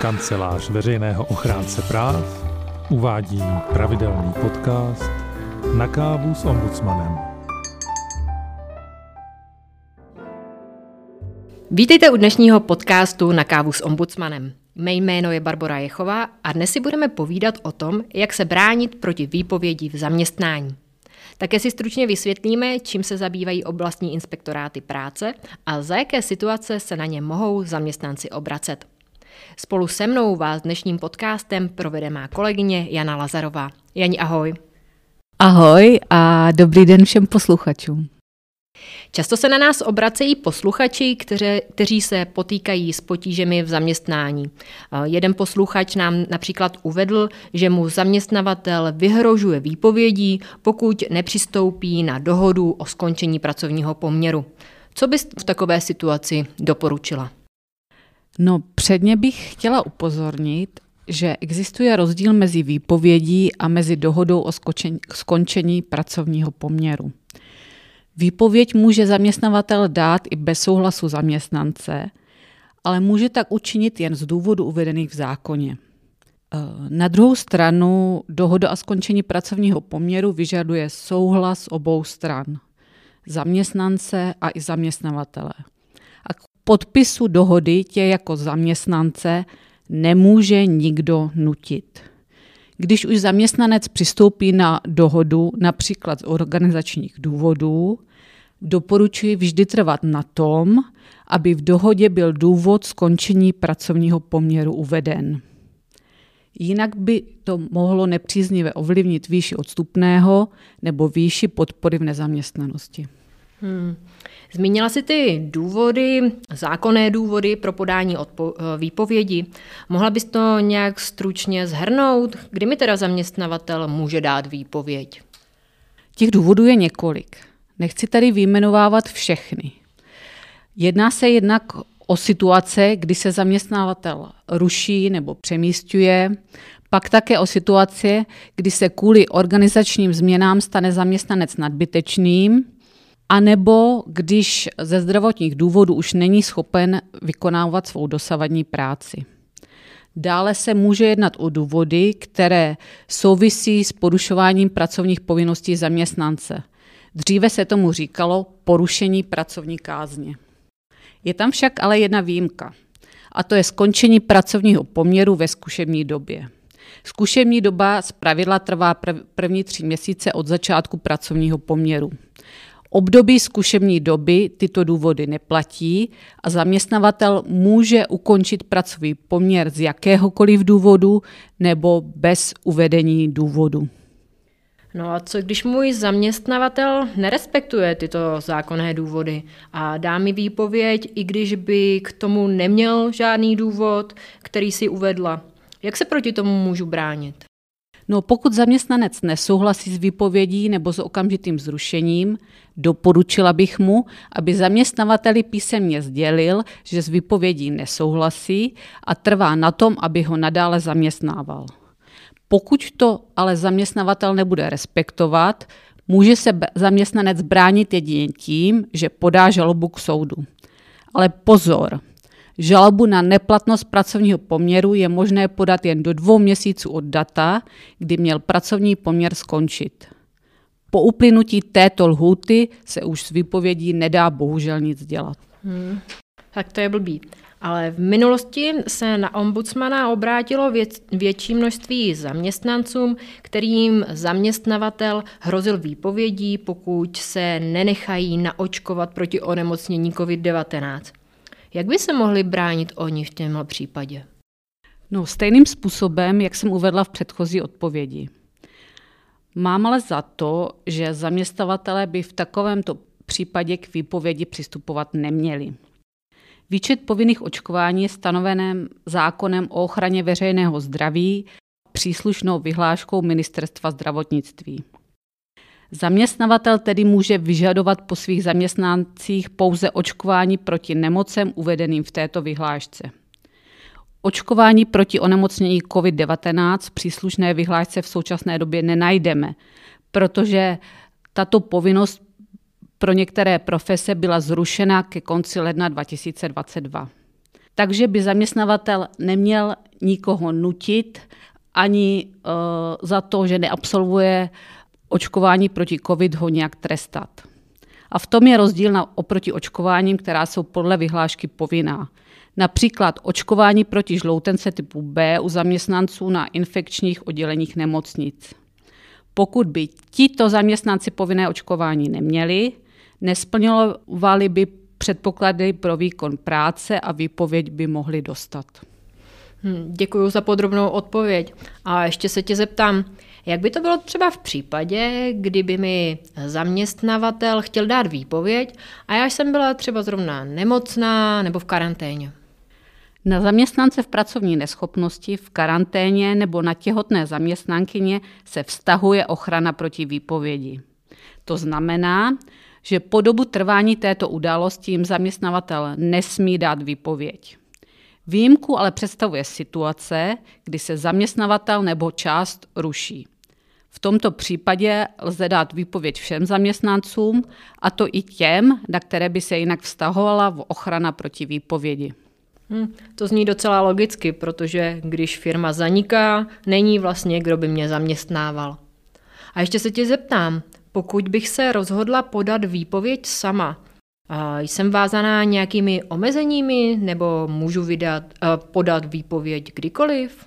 Kancelář veřejného ochránce práv uvádí pravidelný podcast Na kávu s ombudsmanem. Vítejte u dnešního podcastu Na kávu s ombudsmanem. Mé jméno je Barbara Jechová a dnes si budeme povídat o tom, jak se bránit proti výpovědi v zaměstnání. Také si stručně vysvětlíme, čím se zabývají oblastní inspektoráty práce a za jaké situace se na ně mohou zaměstnanci obracet. Spolu se mnou vás dnešním podcastem provede má kolegyně Jana Lazarová. Jani, ahoj. Ahoj a dobrý den všem posluchačům. Často se na nás obracejí posluchači, kteři, kteří se potýkají s potížemi v zaměstnání. Jeden posluchač nám například uvedl, že mu zaměstnavatel vyhrožuje výpovědí, pokud nepřistoupí na dohodu o skončení pracovního poměru. Co bys v takové situaci doporučila? No, předně bych chtěla upozornit, že existuje rozdíl mezi výpovědí a mezi dohodou o skončení pracovního poměru. Výpověď může zaměstnavatel dát i bez souhlasu zaměstnance, ale může tak učinit jen z důvodu uvedených v zákoně. E, na druhou stranu dohoda o skončení pracovního poměru vyžaduje souhlas obou stran, zaměstnance a i zaměstnavatele. Podpisu dohody tě jako zaměstnance nemůže nikdo nutit. Když už zaměstnanec přistoupí na dohodu například z organizačních důvodů, doporučuji vždy trvat na tom, aby v dohodě byl důvod skončení pracovního poměru uveden. Jinak by to mohlo nepříznivě ovlivnit výši odstupného nebo výši podpory v nezaměstnanosti. Hmm. Zmínila si ty důvody, zákonné důvody pro podání odpo- eh, výpovědi. Mohla bys to nějak stručně zhrnout? Kdy mi teda zaměstnavatel může dát výpověď? Těch důvodů je několik. Nechci tady vyjmenovávat všechny. Jedná se jednak o situace, kdy se zaměstnavatel ruší nebo přemístuje, pak také o situace, kdy se kvůli organizačním změnám stane zaměstnanec nadbytečným, anebo když ze zdravotních důvodů už není schopen vykonávat svou dosavadní práci. Dále se může jednat o důvody, které souvisí s porušováním pracovních povinností zaměstnance. Dříve se tomu říkalo porušení pracovní kázně. Je tam však ale jedna výjimka, a to je skončení pracovního poměru ve zkušební době. Zkušební doba z pravidla trvá první tři měsíce od začátku pracovního poměru. Období zkušební doby tyto důvody neplatí a zaměstnavatel může ukončit pracovní poměr z jakéhokoliv důvodu nebo bez uvedení důvodu. No a co když můj zaměstnavatel nerespektuje tyto zákonné důvody a dá mi výpověď, i když by k tomu neměl žádný důvod, který si uvedla? Jak se proti tomu můžu bránit? No pokud zaměstnanec nesouhlasí s výpovědí nebo s okamžitým zrušením, doporučila bych mu, aby zaměstnavateli písemně sdělil, že s výpovědí nesouhlasí a trvá na tom, aby ho nadále zaměstnával. Pokud to ale zaměstnavatel nebude respektovat, může se zaměstnanec bránit jedině tím, že podá žalobu k soudu. Ale pozor, Žalobu na neplatnost pracovního poměru je možné podat jen do dvou měsíců od data, kdy měl pracovní poměr skončit. Po uplynutí této lhůty se už s výpovědí nedá bohužel nic dělat. Hmm. Tak to je blbý. Ale v minulosti se na ombudsmana obrátilo věc, větší množství zaměstnancům, kterým zaměstnavatel hrozil výpovědí, pokud se nenechají naočkovat proti onemocnění COVID-19. Jak by se mohli bránit oni v tomhle případě? No, stejným způsobem, jak jsem uvedla v předchozí odpovědi. Mám ale za to, že zaměstnavatelé by v takovémto případě k výpovědi přistupovat neměli. Výčet povinných očkování je stanoveném zákonem o ochraně veřejného zdraví příslušnou vyhláškou Ministerstva zdravotnictví. Zaměstnavatel tedy může vyžadovat po svých zaměstnancích pouze očkování proti nemocem uvedeným v této vyhlášce. Očkování proti onemocnění COVID-19 v příslušné vyhlášce v současné době nenajdeme, protože tato povinnost pro některé profese byla zrušena ke konci ledna 2022. takže by zaměstnavatel neměl nikoho nutit ani uh, za to, že neabsolvuje očkování proti COVID ho nějak trestat. A v tom je rozdíl na, oproti očkováním, která jsou podle vyhlášky povinná. Například očkování proti žloutence typu B u zaměstnanců na infekčních odděleních nemocnic. Pokud by tito zaměstnanci povinné očkování neměli, nesplňovali by předpoklady pro výkon práce a výpověď by mohli dostat. Hm, děkuji za podrobnou odpověď. A ještě se tě zeptám, jak by to bylo třeba v případě, kdyby mi zaměstnavatel chtěl dát výpověď a já jsem byla třeba zrovna nemocná nebo v karanténě? Na zaměstnance v pracovní neschopnosti, v karanténě nebo na těhotné zaměstnankyně se vztahuje ochrana proti výpovědi. To znamená, že po dobu trvání této události jim zaměstnavatel nesmí dát výpověď. Výjimku ale představuje situace, kdy se zaměstnavatel nebo část ruší. V tomto případě lze dát výpověď všem zaměstnancům, a to i těm, na které by se jinak vztahovala v ochrana proti výpovědi. Hmm, to zní docela logicky, protože když firma zaniká, není vlastně, kdo by mě zaměstnával. A ještě se tě zeptám, pokud bych se rozhodla podat výpověď sama, jsem vázaná nějakými omezeními nebo můžu vydat, podat výpověď kdykoliv?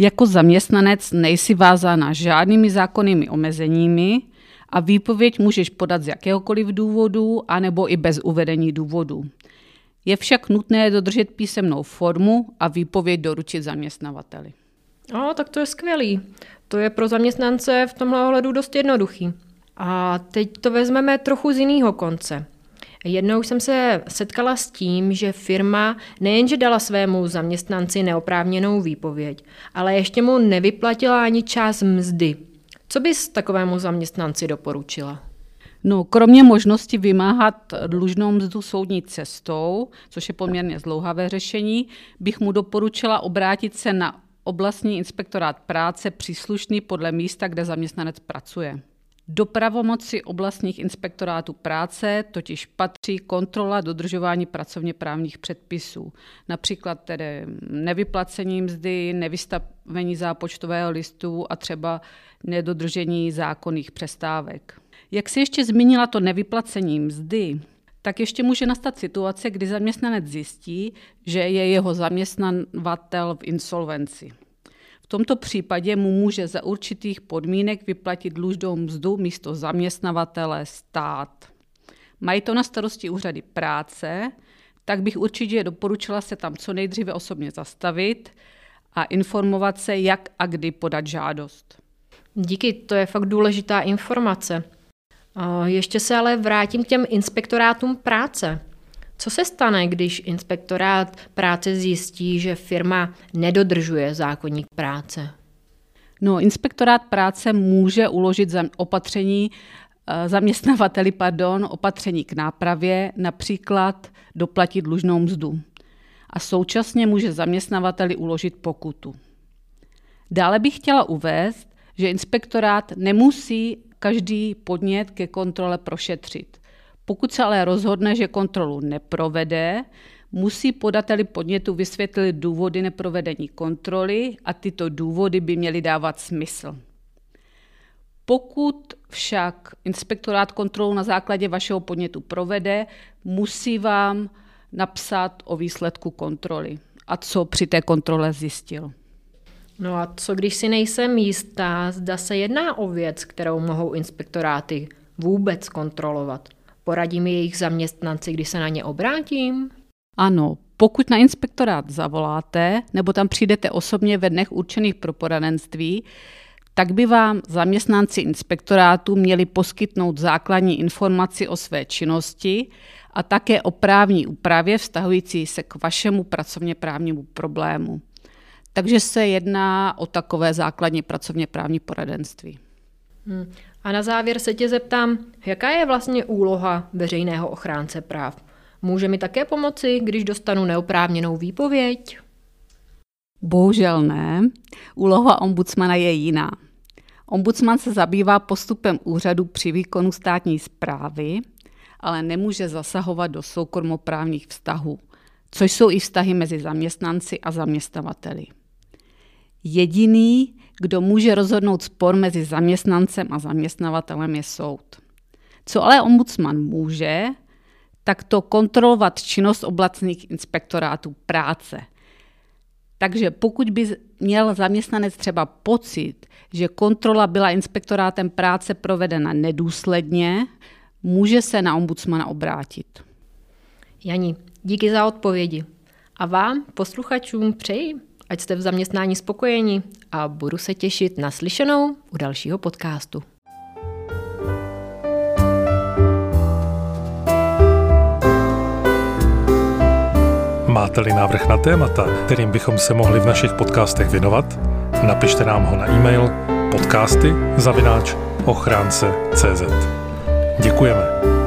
Jako zaměstnanec nejsi vázána žádnými zákonnými omezeními a výpověď můžeš podat z jakéhokoliv důvodu anebo i bez uvedení důvodu. Je však nutné dodržet písemnou formu a výpověď doručit zaměstnavateli. O, tak to je skvělý. To je pro zaměstnance v tomhle ohledu dost jednoduchý. A teď to vezmeme trochu z jiného konce. Jednou jsem se setkala s tím, že firma nejenže dala svému zaměstnanci neoprávněnou výpověď, ale ještě mu nevyplatila ani část mzdy. Co bys takovému zaměstnanci doporučila? No, kromě možnosti vymáhat dlužnou mzdu soudní cestou, což je poměrně zlouhavé řešení, bych mu doporučila obrátit se na oblastní inspektorát práce příslušný podle místa, kde zaměstnanec pracuje. Do pravomoci oblastních inspektorátů práce totiž patří kontrola dodržování pracovně právních předpisů, například tedy nevyplacení mzdy, nevystavení zápočtového listu a třeba nedodržení zákonných přestávek. Jak si ještě zmínila to nevyplacení mzdy, tak ještě může nastat situace, kdy zaměstnanec zjistí, že je jeho zaměstnavatel v insolvenci. V tomto případě mu může za určitých podmínek vyplatit dlužnou mzdu místo zaměstnavatele stát. Mají to na starosti úřady práce, tak bych určitě doporučila se tam co nejdříve osobně zastavit a informovat se, jak a kdy podat žádost. Díky, to je fakt důležitá informace. Ještě se ale vrátím k těm inspektorátům práce. Co se stane, když inspektorát práce zjistí, že firma nedodržuje zákonník práce? No, inspektorát práce může uložit opatření eh, zaměstnavateli, pardon, opatření k nápravě, například doplatit dlužnou mzdu. A současně může zaměstnavateli uložit pokutu. Dále bych chtěla uvést, že inspektorát nemusí každý podnět ke kontrole prošetřit. Pokud se ale rozhodne, že kontrolu neprovede, musí podateli podnětu vysvětlit důvody neprovedení kontroly a tyto důvody by měly dávat smysl. Pokud však inspektorát kontrolu na základě vašeho podnětu provede, musí vám napsat o výsledku kontroly a co při té kontrole zjistil. No a co když si nejsem jistá, zda se jedná o věc, kterou mohou inspektoráty vůbec kontrolovat? Poradí mi jejich zaměstnanci, když se na ně obrátím? Ano, pokud na inspektorát zavoláte nebo tam přijdete osobně ve dnech určených pro poradenství, tak by vám zaměstnanci inspektorátu měli poskytnout základní informaci o své činnosti a také o právní úpravě vztahující se k vašemu pracovně právnímu problému. Takže se jedná o takové základní pracovně právní poradenství. Hmm. A na závěr se tě zeptám, jaká je vlastně úloha veřejného ochránce práv? Může mi také pomoci, když dostanu neoprávněnou výpověď? Bohužel ne. Úloha ombudsmana je jiná. Ombudsman se zabývá postupem úřadu při výkonu státní zprávy, ale nemůže zasahovat do soukromoprávních vztahů. což jsou i vztahy mezi zaměstnanci a zaměstnavateli. Jediný, kdo může rozhodnout spor mezi zaměstnancem a zaměstnavatelem, je soud. Co ale ombudsman může, tak to kontrolovat činnost oblastních inspektorátů práce. Takže pokud by měl zaměstnanec třeba pocit, že kontrola byla inspektorátem práce provedena nedůsledně, může se na ombudsmana obrátit. Jani, díky za odpovědi. A vám, posluchačům, přeji, ať jste v zaměstnání spokojeni a budu se těšit na slyšenou u dalšího podcastu. Máte-li návrh na témata, kterým bychom se mohli v našich podcastech věnovat, napište nám ho na e-mail podcasty zavináč ochránce.cz. Děkujeme.